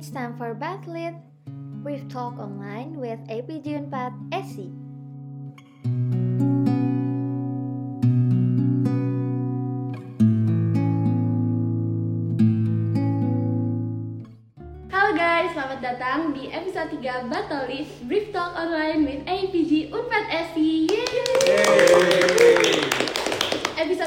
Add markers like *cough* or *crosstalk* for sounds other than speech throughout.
it's time for Backlit. We've talk online with APG Unpad SC. Halo guys, selamat datang di episode 3 Battle List Brief Talk Online with APG Unpad SC. Yeay!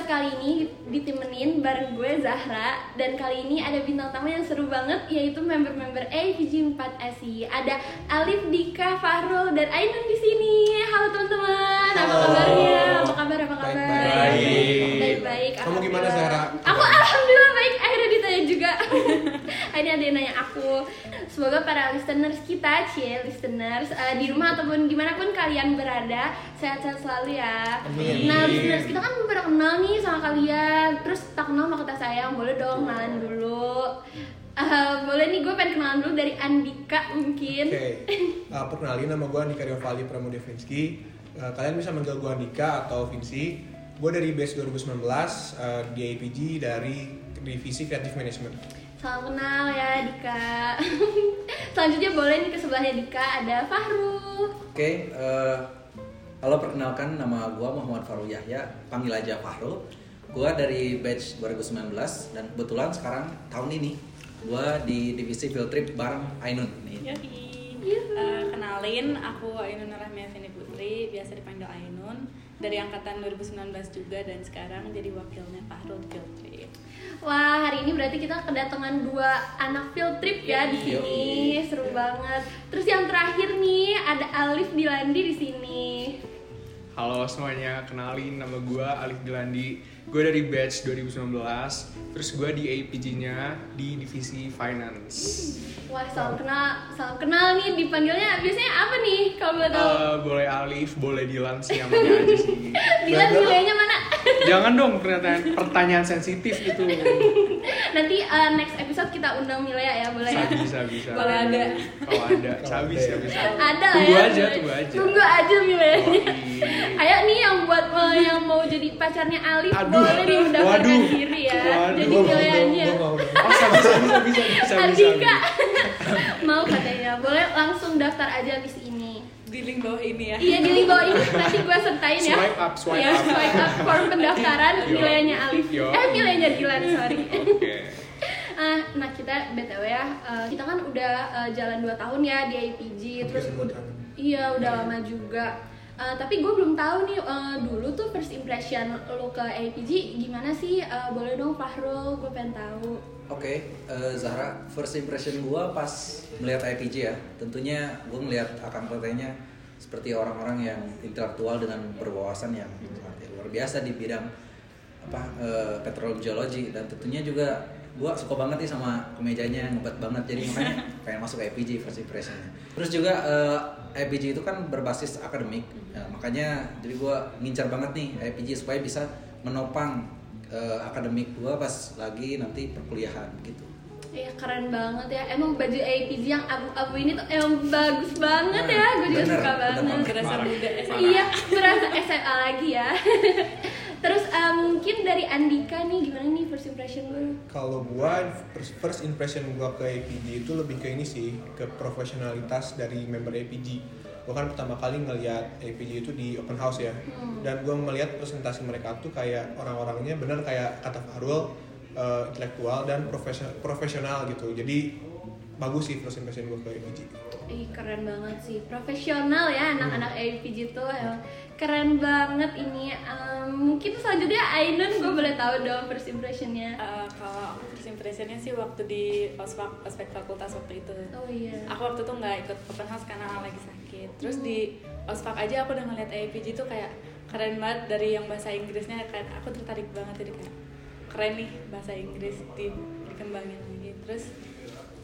Episode kali ini ditemenin bareng gue Zahra dan kali ini ada bintang tamu yang seru banget yaitu member-member APG 4 SI. Ada Alif, Dika, Fahrul dan Ainun di sini. Halo teman-teman, apa kabarnya? Apa kabar? Apa kabar? Baik-baik. Baik-baik. Kamu gimana. Zahra? Aku alhamdulillah baik. Akhirnya ditanya juga. *laughs* Ini ada yang nanya aku. Semoga para listeners kita, cie listeners eh, di rumah ataupun gimana pun kalian berada, sehat-sehat selalu ya. Amin. Nah, listeners kita kan pernah kenal nih sama kalian. Terus tak kenal sama kita sayang, boleh dong kenalan dulu. Eh, boleh nih gue pengen kenalan dulu dari Andika mungkin. Oke, uh, perkenalin nama gue Andika Riovali Pramudevinsky. Uh, kalian bisa manggil gue Andika atau Vinci. Gue dari BAS 2019 uh, di APG dari divisi Creative Management. Salam kenal ya Dika. *laughs* Selanjutnya boleh nih ke sebelahnya Dika ada Fahru. Oke, eh, halo perkenalkan nama gua Muhammad Farul Yahya, panggil aja Fahru. Gua dari batch 2019 dan kebetulan sekarang tahun ini gua di divisi field trip bareng Ainun nih. Yoi. Yuhu. Eh, kenalin, aku Ainun Rahmiafini Putri, biasa dipanggil Ainun dari angkatan 2019 juga dan sekarang jadi wakilnya Fahrul Field. Wah, hari ini berarti kita kedatangan dua anak field trip ya di sini. Seru banget. Terus yang terakhir nih ada Alif Dilandi di sini. Halo semuanya, kenalin nama gue Alif Dilandi Gue dari batch 2019 Terus gue di APG-nya di divisi finance Wah, salam kenal, salam kenal nih dipanggilnya biasanya apa nih kalau boleh tahu? Eh, Boleh Alif, boleh Dilan sih namanya aja sih *laughs* Dilan nilainya mana? Jangan dong pertanyaan, pertanyaan sensitif itu Nanti uh, next episode kita undang Milea ya, boleh ya? Bisa, bisa Boleh ada. Kalau ada, bisa, bisa, bisa Ada lah Tunggu ya. aja, boleh. tunggu aja Tunggu aja Milea. Ayo nih yang buat uh, yang mau jadi pacarnya Alif Aduh. boleh Waduh. diri ya. Waduh. Jadi Mileanya. Oh, bisa, bisa, bisa, bisa, bisa, bisa, Andika *laughs* mau katanya boleh langsung daftar aja di ini Di link bawah ini ya. iya di link bawah ini nanti gue sertain ya Swipe up, swipe Iya, up. swipe up form pendaftaran Yo. nilainya Alif Yo. eh nilainya Dilan sorry Oke Ah, nah kita btw ya eh, kita kan udah eh, jalan 2 tahun ya di APG terus Hampir dua udah- tahun. iya udah lama juga Eh, tapi gue belum tahu nih eh, dulu tuh first impression lo ke APG gimana sih Eh, boleh dong Fahrul gue pengen tahu Oke, eh, Zahra, first impression gua pas melihat IPG ya, tentunya gua ngelihat akan kontennya seperti orang-orang yang intelektual dengan berwawasan yang luar biasa di bidang apa eh, petrogeologi dan tentunya juga gua suka banget nih sama kemejanya ngebat banget. Jadi makanya *laughs* pengen masuk IPG first impressionnya. Terus juga eh, IPG itu kan berbasis akademik, ya, makanya jadi gua ngincar banget nih IPG supaya bisa menopang eh, akademik gua pas lagi nanti perkuliahan gitu. Iya keren banget ya. Emang baju APG yang abu-abu ini tuh emang bagus banget ya. Gue juga Bener, suka banget. Parah. muda ya. Iya, berasa SMA lagi ya. *laughs* Terus eh, mungkin dari Andika nih gimana nih first impression lu? Kalau gua first, first impression gua ke APG itu lebih ke ini sih, ke profesionalitas dari member APG. Gua kan pertama kali ngeliat APG itu di open house ya. Dan gua melihat presentasi mereka tuh kayak orang-orangnya bener kayak kata Fahrul eh, intelektual dan profesional, profesional gitu. Jadi bagus sih first impression gua ke APG. Ih keren banget sih, profesional ya anak-anak APG tuh emang keren banget ini. Em, mungkin selanjutnya Ainun gue boleh tahu dong first impressionnya. Eh, kalau aku first impressionnya sih waktu di ospek ospek fakultas waktu itu. Oh iya. Aku waktu itu nggak ikut open house karena lagi sakit. Terus di ospek aja aku udah ngeliat APG tuh kayak keren banget dari yang bahasa Inggrisnya kayak aku tertarik banget jadi kayak keren nih bahasa Inggris di, dikembangin lagi. Terus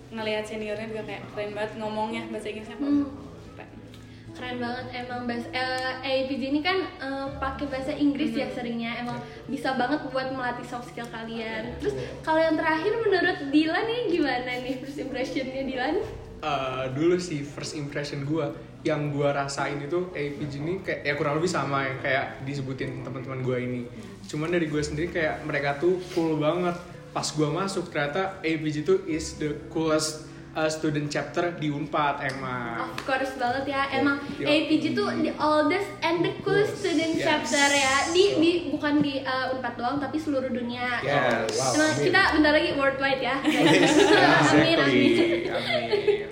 ngelihat seniornya juga kayak keren banget ngomongnya bahasa Inggrisnya Hmm. keren. keren banget emang bahasa eh, APG ini kan eh, pakai bahasa Inggris Hmm. ya seringnya emang bisa banget buat melatih soft skill kalian. Terus kalau yang terakhir menurut Dilan nih gimana nih first impressionnya Dilan? Eh, dulu sih first impression gue yang gue rasain itu APG ini kayak ya kurang lebih sama yang kayak disebutin teman-teman gue ini. Cuman dari gue sendiri kayak mereka tuh cool banget pas gue masuk ternyata APG itu is the coolest uh, student chapter di Unpad emang. Of course banget ya. Emang Yo. APG tuh the oldest and the coolest student Yes. chapter ya. Di di bukan di uh, Unpad doang tapi seluruh dunia. Yes. Wow, Emang amin. kita bentar lagi worldwide ya. *laughs* amin Exactly. amin. Amin.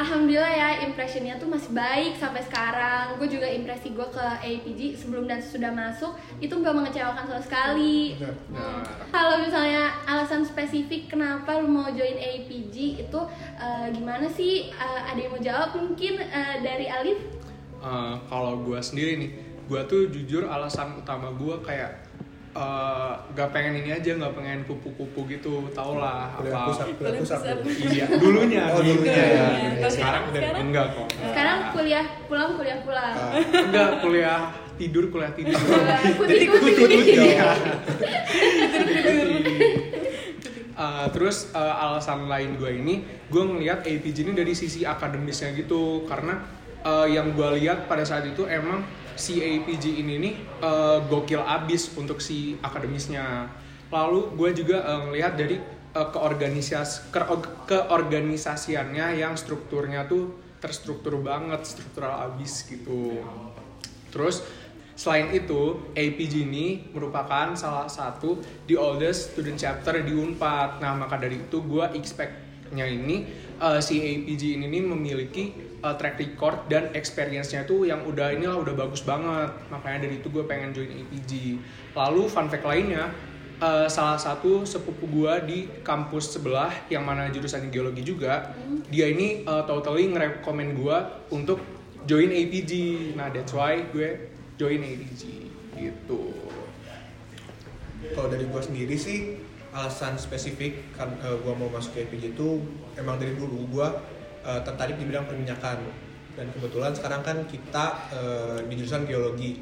Alhamdulillah ya impressionnya tuh masih baik sampai sekarang. Gue juga impresi gue ke APG sebelum dan sesudah masuk itu nggak mengecewakan sama sekali. Benar. Nah, Kalau misalnya alasan spesifik kenapa lu mau join APG itu eh, gimana sih? Eh, ada yang mau jawab mungkin eh, dari Alif? uh, kalau gue sendiri nih, gue tuh jujur alasan utama gue kayak uh, gak pengen ini aja, gak pengen kupu-kupu gitu, tau lah apa. pusat, kuliah pusat. Iya, dulunya. Oh, dulunya ya. Kalau Sekarang, sekarang- sekarang? enggak kok. Sekarang kuliah pulang kuliah pulang. Ah, Enggak, kuliah tidur, kuliah tidur. Ikut-ikut. Iya. Uh, terus uh, alasan lain gue ini, gue ngelihat APG ini dari sisi akademisnya gitu, karena uh, yang gue lihat pada saat itu emang si APG ini nih uh, gokil abis untuk si akademisnya. Lalu gue juga uh, dari uh, keorganisas ke- keorganisasiannya yang strukturnya tuh terstruktur banget, struktural abis gitu. Terus selain itu, APG ini merupakan salah satu the oldest student chapter di Unpad. Nah, maka dari itu gue expect-nya ini uh, si APG ini nih memiliki uh, track record dan experience-nya tuh yang udah inilah udah bagus banget. Makanya dari itu gue pengen join APG. Lalu fun fact lainnya, uh, salah satu sepupu gue di kampus sebelah yang mana jurusan geologi juga, dia ini uh, totally ngerekomen gue untuk join APG. Nah, that's why gue join APG gitu. Kalau dari gue sendiri sih alasan spesifik kan gue mau masuk ke APJ itu emang dari dulu gue tertarik di bidang perminyakan dan kebetulan sekarang kan kita eh, di jurusan geologi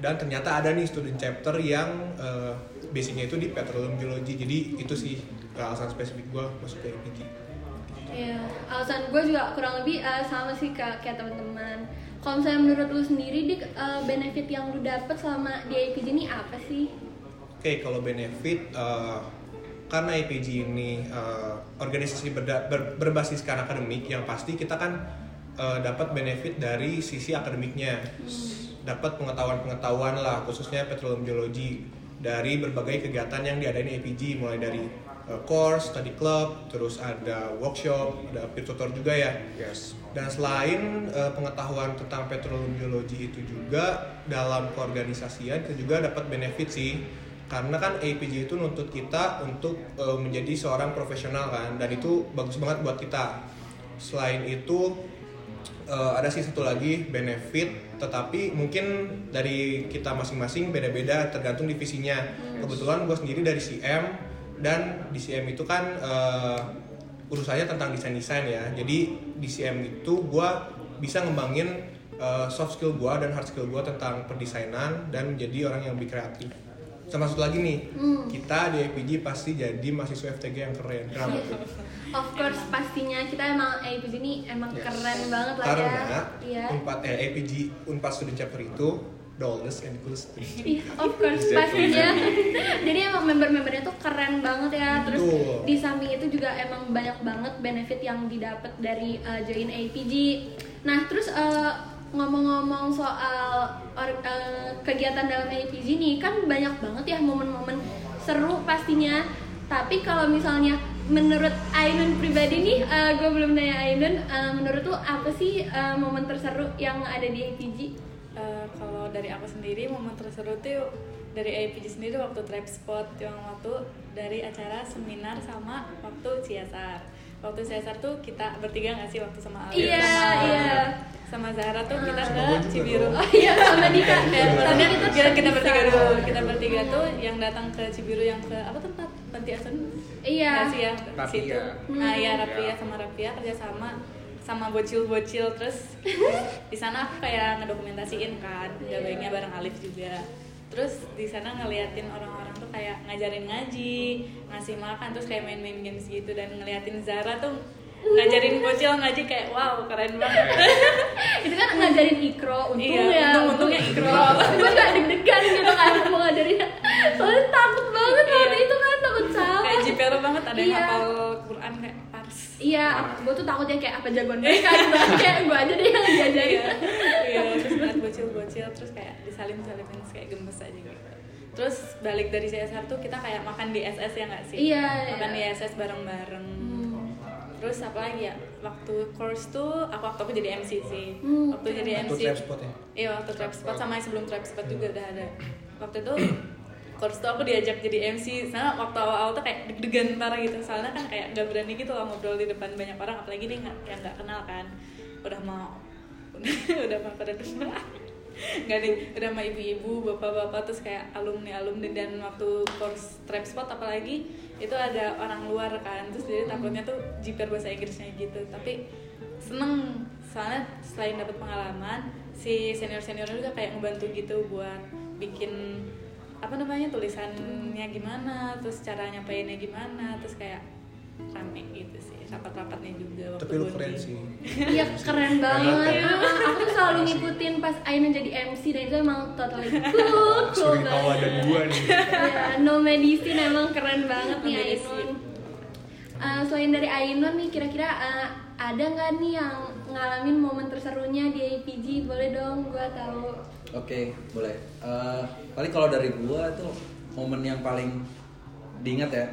dan ternyata ada nih student chapter yang eh, basicnya itu di petroleum geology jadi itu sih alasan spesifik gue masuk ke APJ. Iya, alasan gue juga kurang lebih eh, sama sih kayak, kayak teman-teman. Kalau misalnya menurut lu sendiri, Dik, eh, benefit yang lu dapet selama di APG ini apa sih? Oke, kalau benefit eh, karena IPG ini eh, organisasi berda- ber- berbasiskan akademik, yang pasti kita kan eh, dapat benefit dari sisi akademiknya, dapat pengetahuan-pengetahuan lah, khususnya petroleum geology dari berbagai kegiatan yang diadain IPG, mulai dari eh, course, study club, terus ada workshop, ada peer tutor juga ya. Yes. Dan selain eh, pengetahuan tentang petroleum geology itu juga dalam keorganisasian kita juga dapat benefit sih. Karena kan APG itu nuntut kita untuk eh, menjadi seorang profesional kan dan itu bagus banget buat kita. Selain itu eh, ada sih satu lagi benefit tetapi mungkin dari kita masing-masing beda-beda tergantung divisinya. Kebetulan gue sendiri dari CM dan di CM itu kan eh, urusannya tentang desain-desain ya. Jadi di CM itu gue bisa ngembangin uh, soft skill gue dan hard skill gue tentang perdesainan dan menjadi orang yang lebih kreatif. Sama satu lagi nih, kita di APG pasti jadi mahasiswa FTG yang keren. Kenapa tuh? Of course, pastinya kita emang APG ini emang Yes. keren banget lah Karena ya. Iya. Unpad eh, APG Unpad Student Chapter itu the oldest and coolest student. Iya, of course pastinya. *laughs* Jadi emang member-membernya tuh keren banget ya. Terus Betul. di samping itu juga emang banyak banget benefit yang didapat dari uh, join APG. Nah, terus uh, ngomong-ngomong soal or- uh, kegiatan dalam APG nih kan banyak banget ya momen-momen seru pastinya. Tapi kalau misalnya menurut Ainun pribadi nih, gue belum nanya Ainun, uh, menurut tuh apa sih uh, momen terseru yang ada di APG? Eh, kalau dari aku sendiri momen terseru tuh dari APG sendiri waktu trap spot yang waktu dari acara seminar sama waktu CSR waktu CSR tuh kita bertiga nggak sih waktu sama Ali Iya, sama, iya. sama Zahra tuh kita ke Cibiru. Oh iya sama Dika. Ya, Tapi kita, kita kita, bertiga dulu. Kita bertiga tuh yang datang ke Cibiru yang ke apa tempat panti asuhan? Iya. Sih ya? Situ. Nah ya. Rapia sama Rapia kerjasama sama bocil-bocil terus. *laughs* Di sana aku kayak ngedokumentasiin kan. Gabaynya bareng Alif juga. Terus di sana ngeliatin tuh kayak ngajarin ngaji ngasih makan terus kayak main-main games gitu dan ngeliatin Zara tuh ngajarin bocil ngaji kayak wow keren banget. *laughs* Itu kan ngajarin ikro untung Iya, ya untung- untungnya ikro. gue gak deg-degan gitu kan mau ngajarin. Soalnya takut banget waktu Iya. itu kan takut salah. Kayak jipero banget ada yang Iya. hafal Quran kayak pars. Iya, gue tuh takutnya kayak apa jagoan mereka? Gitu. Kayak gue aja deh yang diajarin. Iya iya terus ngeliat *laughs* bocil-bocil terus kayak terus kayak gemes aja gitu terus balik dari CSR tuh kita kayak makan di SS ya nggak sih? Iya, makan iya. di SS bareng-bareng. Hmm. terus apa lagi ya? Waktu course tuh aku waktu aku jadi MC sih. Hmm. waktu jadi Waktu MC trap spot ya? iya waktu trap spot sama yang sebelum trap spot juga udah ada. Waktu itu course tuh aku diajak jadi MC soalnya waktu awal-awal tuh kayak deg-degan parah gitu. Soalnya kan kayak gak berani gitu loh ngobrol di depan banyak orang apalagi nih nggak yang nggak kenal kan. Udah mau udah *laughs* udah mau pada depan nggak nih udah sama ibu-ibu bapak-bapak terus kayak alumni alumni dan waktu course trap spot apalagi itu ada orang luar kan terus jadi takutnya tuh jiper bahasa Inggrisnya gitu. Tapi seneng soalnya selain dapat pengalaman si senior seniornya juga kayak ngebantu gitu buat bikin apa namanya tulisannya gimana terus cara nyampeinnya gimana terus kayak rame gitu sih rapat-rapatnya juga waktu Tapi lu keren sih. *laughs* Iya keren banget. ya. Aku tuh selalu ngikutin pas Aina jadi MC dan itu emang totally cool, cool banget. gua nih. Iya, no medicine emang keren banget nih. Ainun. Eh, selain dari Ainun nih kira-kira eh, ada nggak nih yang ngalamin momen terserunya di APG? Boleh dong, gua tahu. Oke, boleh. Eh, paling kalau dari gua tuh momen yang paling diingat ya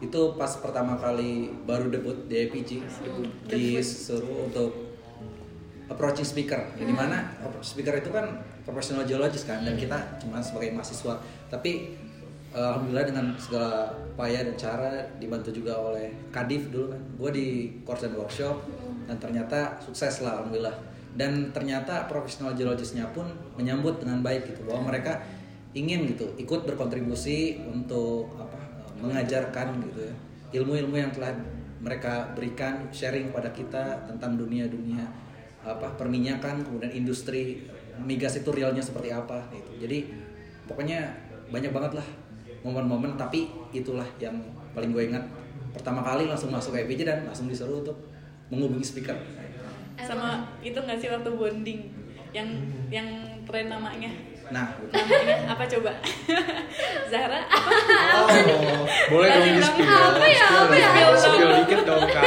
itu pas pertama kali baru debut di APG disuruh untuk approaching speaker. Ya, di mana speaker itu kan professional geologist kan dan kita cuma sebagai mahasiswa. Tapi eh, alhamdulillah dengan segala upaya dan cara dibantu juga oleh Kadif dulu kan. Gue di course dan workshop dan ternyata sukses lah alhamdulillah. Dan ternyata professional geologisnya pun menyambut dengan baik gitu bahwa mereka ingin gitu ikut berkontribusi untuk apa mengajarkan gitu ya. Ilmu-ilmu yang telah mereka berikan sharing pada kita tentang dunia-dunia apa perminyakan kemudian industri migas itu realnya seperti apa gitu. Jadi pokoknya banyak banget lah momen-momen tapi itulah yang paling gue ingat. Pertama kali langsung masuk ke EPJ dan langsung disuruh untuk menghubungi speaker. Sama itu nggak sih waktu bonding? Yang yang keren namanya nah apa coba *laughs* Zahra apa Oh, Boleh dong Lagi di bilang, spill. apa ya, apa ya? Spill, dikit dong kak.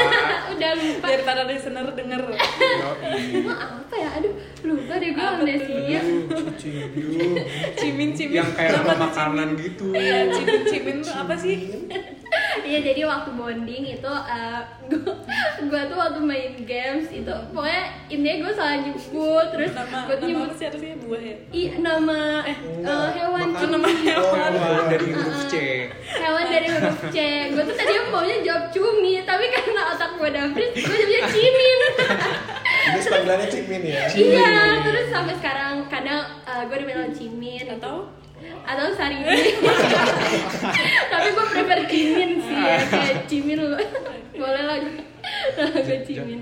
Udah lupa. biar para listener denger. Emang apa ya? Aduh, lupa deh gue amnesia. Cimin cimin Yang kayak makanan gitu. iya cimin cimin tuh apa sih Iya jadi waktu bonding itu uh, gue tuh waktu main games itu pokoknya intinya gue salah nyebut terus nama gue nama nyebut apa sih harusnya buah ya? I nama eh uh, hewan Makan. nama hewan. Hewan dari huruf C. hewan dari huruf C. Gue tuh tadi maunya jawab cumi tapi karena otak gue udah freeze gue jawabnya cimin. Ini panggilannya Cimin ya. iya terus sampai sekarang kadang uh, gue dibilang cimin. Atau atau sarimi *laughs* tapi gue prefer cimin sih ya kayak cimin lu *laughs* boleh lah. Gue gue cimin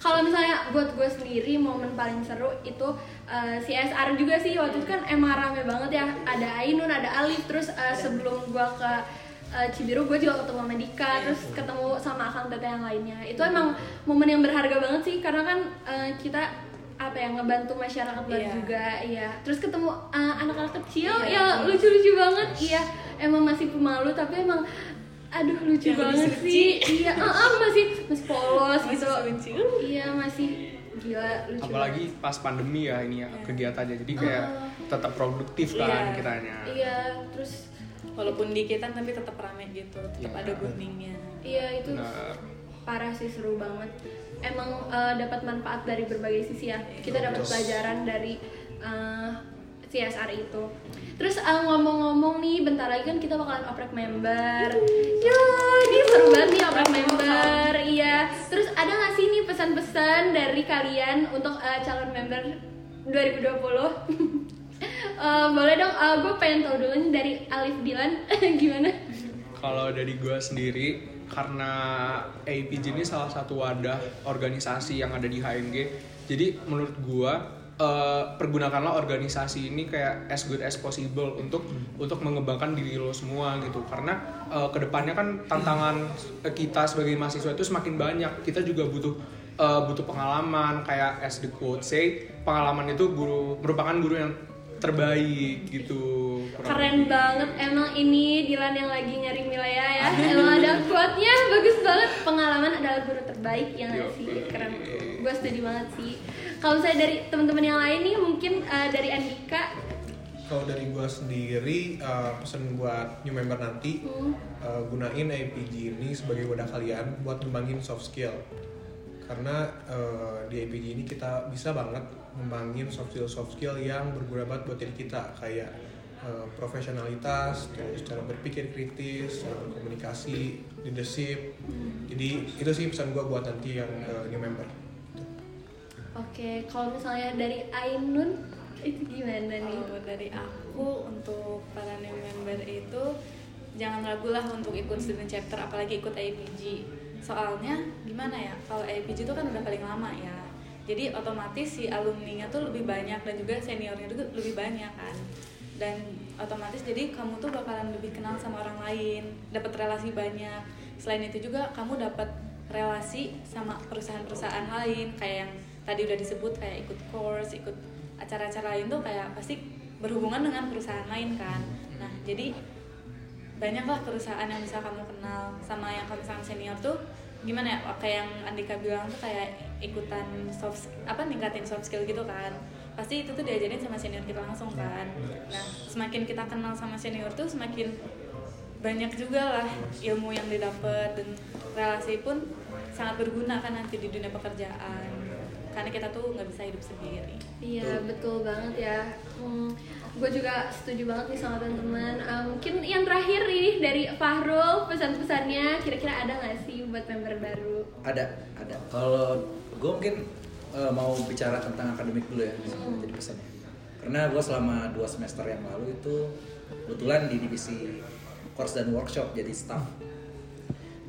kalau misalnya buat gue sendiri momen paling seru itu uh, CSR juga sih. Waktu itu kan emang rame banget ya. Ada Ainun ada Alif. Terus uh, sebelum gue ke uh, Cibiru gue juga ketemu sama Dika. Terus ketemu sama akang tete yang lainnya. Itu emang momen yang berharga banget sih. Karena kan uh, kita apa ya ngebantu masyarakat baru Iya. juga iya terus ketemu uh, anak-anak kecil Iya, ya lucu-lucu banget iya emang masih pemalu tapi emang aduh lucu Yang banget lebih sih iya *laughs* uh, uh, masih masih polos Masih gitu lucu. iya masih gila lucu Apalagi pas pandemi ya ini ya kegiatannya. Jadi kayak tetap produktif kan Iya. kitanya. banget. iya terus walaupun dikitan tapi tetap rame gitu tetap Iya. ada bondingnya iya itu Benar. Parah sih seru banget. Emang eh, dapat manfaat dari berbagai sisi ya. Kita dapat pelajaran dari eh, CSR itu. Terus eh, ngomong-ngomong nih bentar lagi kan kita bakalan oprek member. Yo ini seru banget nih oprek member iya. Terus ada nggak sih nih pesan-pesan dari kalian untuk eh, calon member 2020 *laughs* Eh, boleh dong, gue pengen tahu dulu nih dari Alif Dilan *laughs* gimana? Kalau dari gue sendiri, karena APJ ini salah satu wadah organisasi yang ada di HMG, jadi menurut gue eh, pergunakanlah organisasi ini kayak as good as possible untuk untuk mengembangkan diri lo semua gitu. Karena eh, ke depannya kan tantangan kita sebagai mahasiswa itu semakin banyak. Kita juga butuh eh, butuh pengalaman kayak as the quote say, pengalaman itu guru merupakan guru yang terbaik gitu. Keren banget emang ini Dilan yang lagi nyari Milea ya. Emang ada quote-nya bagus banget. Pengalaman adalah guru terbaik yang sih keren. Gue setuju banget sih. Kalau saya dari teman-teman yang lain nih mungkin eh, dari Andika Kalau dari gue sendiri, uh, pesan buat new member nanti, hmm, uh, gunain APG ini sebagai wadah kalian buat ngembangin soft skill. Karena uh, di APG ini kita bisa banget ngembangin soft skill soft skill yang berguna banget buat diri kita kayak uh, profesionalitas, terus cara berpikir kritis, cara berkomunikasi, leadership. Jadi itu sih pesan gue buat nanti yang uh, new member. Oke, kalau misalnya dari Ainun itu gimana nih? Kalau dari aku untuk para new member itu jangan ragu lah untuk ikut student chapter apalagi ikut APG. Soalnya gimana ya? Kalau APG itu kan udah paling lama ya. Jadi otomatis si alumninya tuh lebih banyak dan juga seniornya juga lebih banyak kan. Dan otomatis jadi kamu tuh bakalan lebih kenal sama orang lain, dapat relasi banyak. Selain itu juga kamu dapat relasi sama perusahaan-perusahaan lain kayak yang tadi udah disebut kayak ikut course, ikut acara-acara lain tuh kayak pasti berhubungan dengan perusahaan lain kan. Nah, jadi banyaklah perusahaan yang bisa kamu kenal sama yang kamu sama senior tuh gimana ya kayak yang Andika bilang tuh kayak ikutan soft apa ningkatin soft skill gitu kan pasti itu tuh diajarin sama senior kita langsung kan nah semakin kita kenal sama senior tuh semakin banyak juga lah ilmu yang didapat dan relasi pun sangat berguna kan nanti di dunia pekerjaan karena kita tuh nggak bisa hidup sendiri Iya betul banget ya. Hmm, gue juga setuju banget nih sama teman-teman. Eh, mungkin yang terakhir ini dari Fahrul pesan-pesannya kira-kira ada nggak sih buat member baru? ada ada kalau gue mungkin eh, mau bicara tentang akademik dulu ya jadi pesannya karena gue selama dua semester yang lalu itu kebetulan di divisi course dan workshop jadi staff.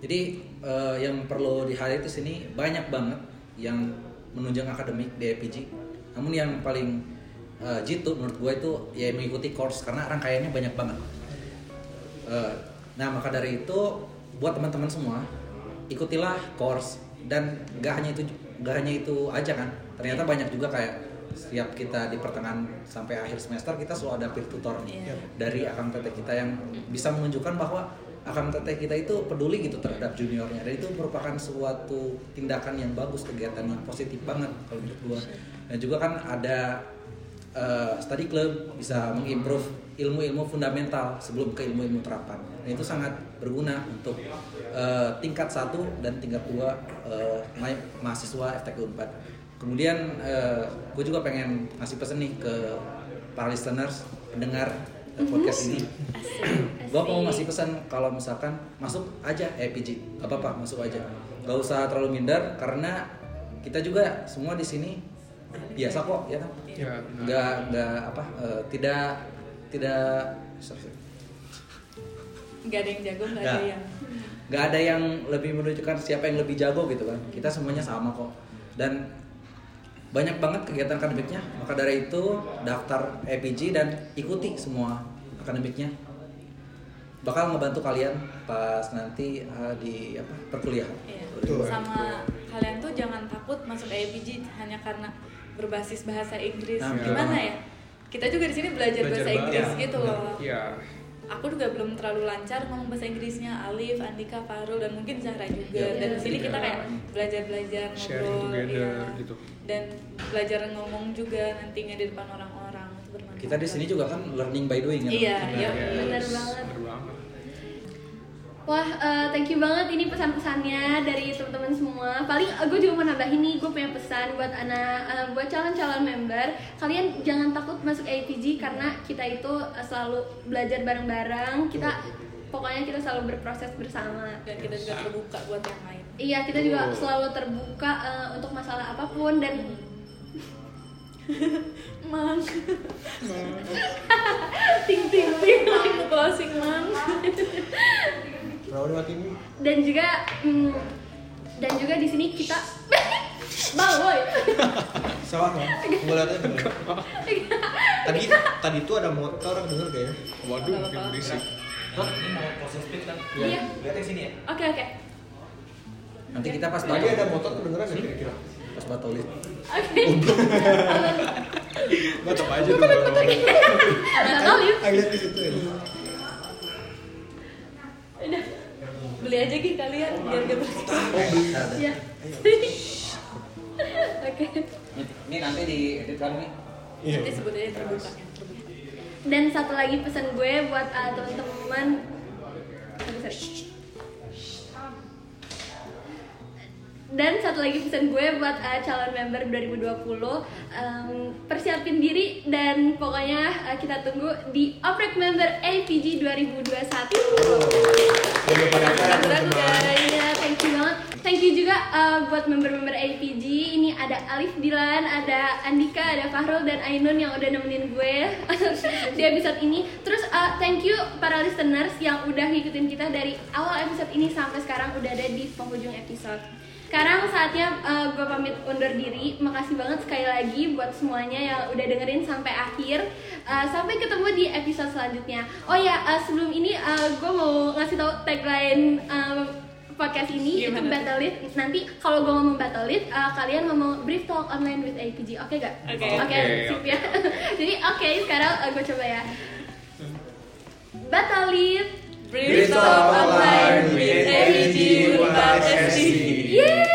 Jadi eh, yang perlu di highlight di sini banyak banget yang menunjang akademik di APG namun yang paling eh, jitu menurut gue itu ya mengikuti course karena rangkaiannya banyak banget. Eh, nah maka dari itu buat teman-teman semua ikutilah course dan gak hanya itu gak hanya itu aja kan. Ternyata banyak juga kayak setiap kita di pertengahan sampai akhir semester kita selalu ada peer tutor nih Iya. dari akang teteh kita yang bisa menunjukkan bahwa akang teteh kita itu peduli gitu terhadap juniornya. Dan itu merupakan suatu tindakan yang bagus kegiatan yang positif banget kalau menurut gua. Dan juga kan ada eh, study club bisa mengimprove ilmu-ilmu fundamental sebelum ke ilmu-ilmu terapan. Dan itu sangat berguna untuk eh, tingkat satu dan tingkat dua ma- mahasiswa FTK Unpad kemudian gue juga pengen ngasih pesan nih ke para listeners pendengar eh, podcast ini. *clears throat* Gue mau ngasih pesan kalau misalkan masuk aja gak apa-apa masuk aja. Gak usah terlalu minder karena kita juga semua di sini biasa kok ya kan? Ya, nggak nggak apa eh, tidak tidak sorry, sorry. nggak ada yang jago nggak ada yang nggak ada yang lebih menunjukkan siapa yang lebih jago gitu kan. Kita semuanya sama kok. Dan banyak banget kegiatan akademiknya. Maka dari itu daftar APG dan ikuti semua akademiknya. Bakal ngebantu kalian pas nanti eh, di apa perkuliahan. Iya. Sama kalian tuh jangan takut masuk APG hanya karena berbasis bahasa Inggris Nah, gimana ya kita juga di sini belajar, Belajar bahasa. Inggris Ya, gitu loh Iya. aku juga belum terlalu lancar ngomong bahasa Inggrisnya Alif, Andika, Farul dan mungkin Zahra juga Iya, dan di sini iya. kita kayak belajar belajar Sharing ngobrol together, iya. gitu. dan belajar ngomong juga nantinya di depan orang-orang kita di sini juga kan learning by doing kan Iya, iya. Benar banget. Wah, eh, thank you banget ini pesan-pesannya dari teman-teman semua. Paling gue juga mau nambahin nih, gue punya pesan buat anak, eh, buat calon-calon member. Kalian jangan takut masuk APG karena kita itu eh, selalu belajar bareng-bareng. Kita pokoknya kita selalu berproses bersama. dan kita juga terbuka buat yang lain Iya, kita juga selalu terbuka eh, untuk masalah apa pun dan *laughs* mang *laughs* ting ting ting. mang closing mang. Dan juga mm, dan juga di sini kita *laughs* Bang, woi. *laughs* Salah kan? Bener. Tadi tadi tuh ada motor denger gak ya? Waduh, makin berisik. ini mau closing speech kan Iya. lihatnya sini ya Oke, oke. nanti kita pas Tadi ada motor kedengeran gak kira-kira? pas batolit Oke. *laughs* Tetap aja tuh. Nggak ya. Ah, lihat di situ ya. Beli aja Gi kalian biar gak berisik. Ya. *laughs* Oke. Ini nanti diedit kan nih. Iya. Nanti sebut aja terbuka. Dan satu lagi pesan gue buat uh, teman-teman. Dan satu lagi pesan gue buat uh, calon member 2020 um, Persiapin diri dan pokoknya uh, kita tunggu di oprek member APG 2021 Jangan thank you banget. Thank you juga uh, buat member-member APG. Ini ada Alif Dilan, ada Andika, ada Fahrul dan Ainun yang udah nemenin gue *laughs* di episode ini. Terus uh, thank you para listeners yang udah ngikutin kita dari awal episode ini sampai sekarang udah ada di penghujung episode. Sekarang saatnya eh, uh, gue pamit undur diri. Makasih banget sekali lagi buat semuanya yang udah dengerin sampai akhir. Uh, sampai ketemu di episode selanjutnya. Oh ya, uh, sebelum ini uh, gue mau ngasih tau tagline uh, podcast ini Gimana? itu battle Nanti kalau gue ngomong battle uh, kalian ngomong brief talk online with APG. Oke okay gak? Oke. Okay. Oke, okay, okay, sip ya. *laughs* Jadi oke, okay, sekarang uh, gue coba ya. Battle brief, brief talk online with APG. With Yay!